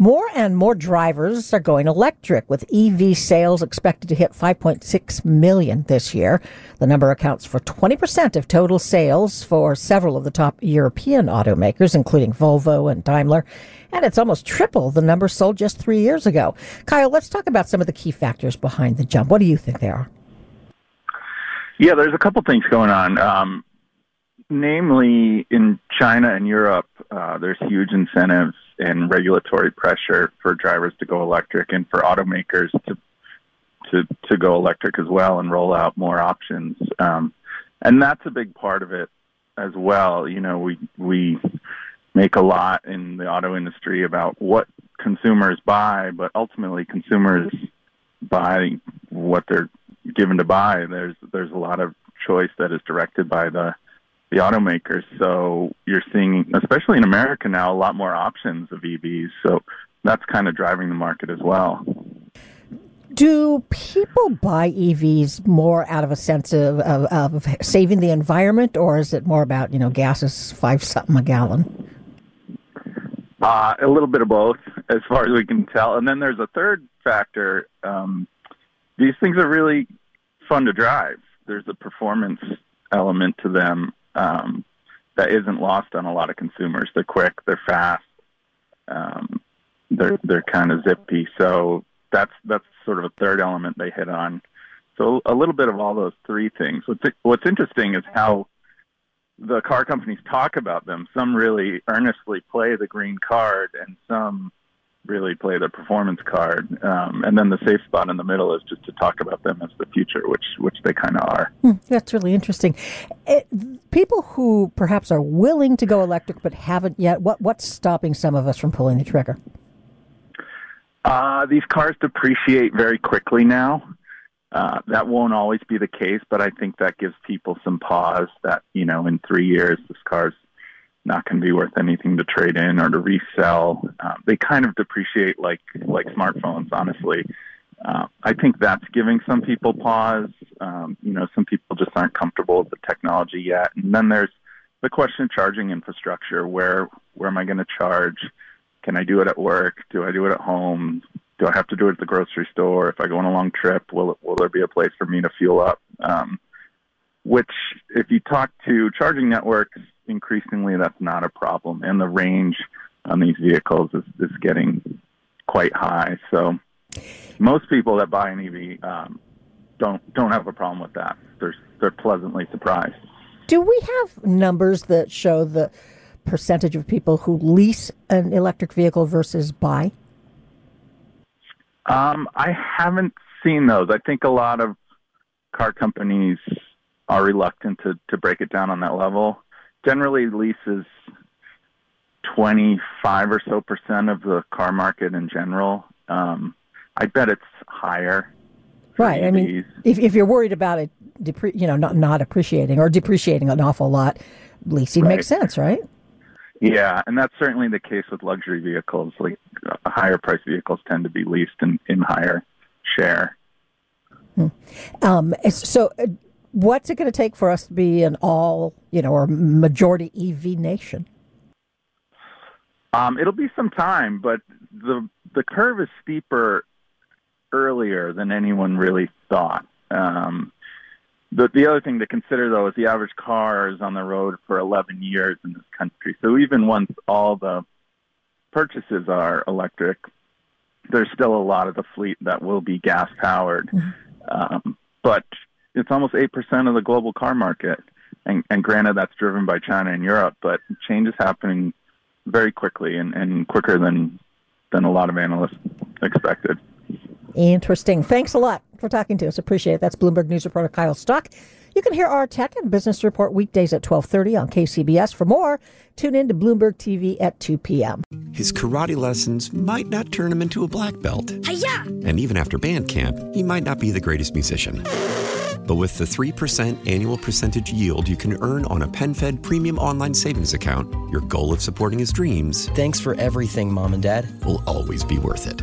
More and more drivers are going electric, with EV sales expected to hit 5.6 million this year. The number accounts for 20% of total sales for several of the top European automakers, including Volvo and Daimler. And it's almost triple the number sold just three years ago. Kyle, let's talk about some of the key factors behind the jump. What do you think they are? Yeah, there's a couple things going on. Um, namely, in China and Europe, uh, there's huge incentives and regulatory pressure for drivers to go electric and for automakers to to to go electric as well and roll out more options. Um, and that's a big part of it as well. You know, we we make a lot in the auto industry about what consumers buy, but ultimately consumers buy what they're given to buy. There's there's a lot of choice that is directed by the the automakers. So you're seeing, especially in America now, a lot more options of EVs. So that's kind of driving the market as well. Do people buy EVs more out of a sense of, of, of saving the environment, or is it more about, you know, gas is five something a gallon? Uh, a little bit of both, as far as we can tell. And then there's a third factor. Um, these things are really fun to drive. There's a performance element to them um, that isn't lost on a lot of consumers. They're quick, they're fast, um, they're they're kind of zippy. So that's that's sort of a third element they hit on. So a little bit of all those three things. What's what's interesting is how the car companies talk about them. Some really earnestly play the green card, and some really play the performance card. Um, and then the safe spot in the middle is just to talk about them as the future, which which they kind of are. Hmm, that's really interesting. It, people who perhaps are willing to go electric but haven't yet, what what's stopping some of us from pulling the trigger? Uh, these cars depreciate very quickly now. Uh, that won't always be the case, but I think that gives people some pause that, you know, in three years, this car's not going to be worth anything to trade in or to resell. Uh, they kind of depreciate like, like smartphones, honestly. Uh, I think that's giving some people pause. Um, you know, some people just aren't comfortable with the technology yet. And then there's the question of charging infrastructure. Where, where am I going to charge? Can I do it at work? Do I do it at home? Do I have to do it at the grocery store? If I go on a long trip, will it, will there be a place for me to fuel up? Um, which, if you talk to charging networks, increasingly that's not a problem, and the range on these vehicles is, is getting quite high. So, most people that buy an EV um, don't don't have a problem with that. They're they're pleasantly surprised. Do we have numbers that show the percentage of people who lease an electric vehicle versus buy? Um, I haven't seen those. I think a lot of car companies are reluctant to, to break it down on that level. Generally, leases 25 or so percent of the car market in general. Um, I bet it's higher. Right. I mean, if, if you're worried about it, depre- you know, not not appreciating or depreciating an awful lot, leasing Right. makes sense, right? Yeah, and that's certainly the case with luxury vehicles. Like uh, higher price vehicles tend to be leased in, in higher share. Um, so, uh, what's it going to take for us to be an all, you know, or majority EV nation? Um, it'll be some time, but the the curve is steeper earlier than anyone really thought. Um, the the other thing to consider though is the average car is on the road for 11 years in this country. So even once all the purchases are electric, there's still a lot of the fleet that will be gas powered. Um, but it's almost eight percent of the global car market, and, and granted that's driven by China and Europe, but change is happening very quickly and, and quicker than than a lot of analysts expected. Interesting. Thanks a lot for talking to us. Appreciate it. That's Bloomberg News reporter Kyle Stock. You can hear our tech and business report weekdays at 1230 on KCBS. For more, tune in to Bloomberg TV at 2 p.m. His karate lessons might not turn him into a black belt. Hi-ya! And even after band camp, he might not be the greatest musician. But with the 3% annual percentage yield you can earn on a PenFed premium online savings account, your goal of supporting his dreams Thanks for everything, Mom and Dad. will always be worth it.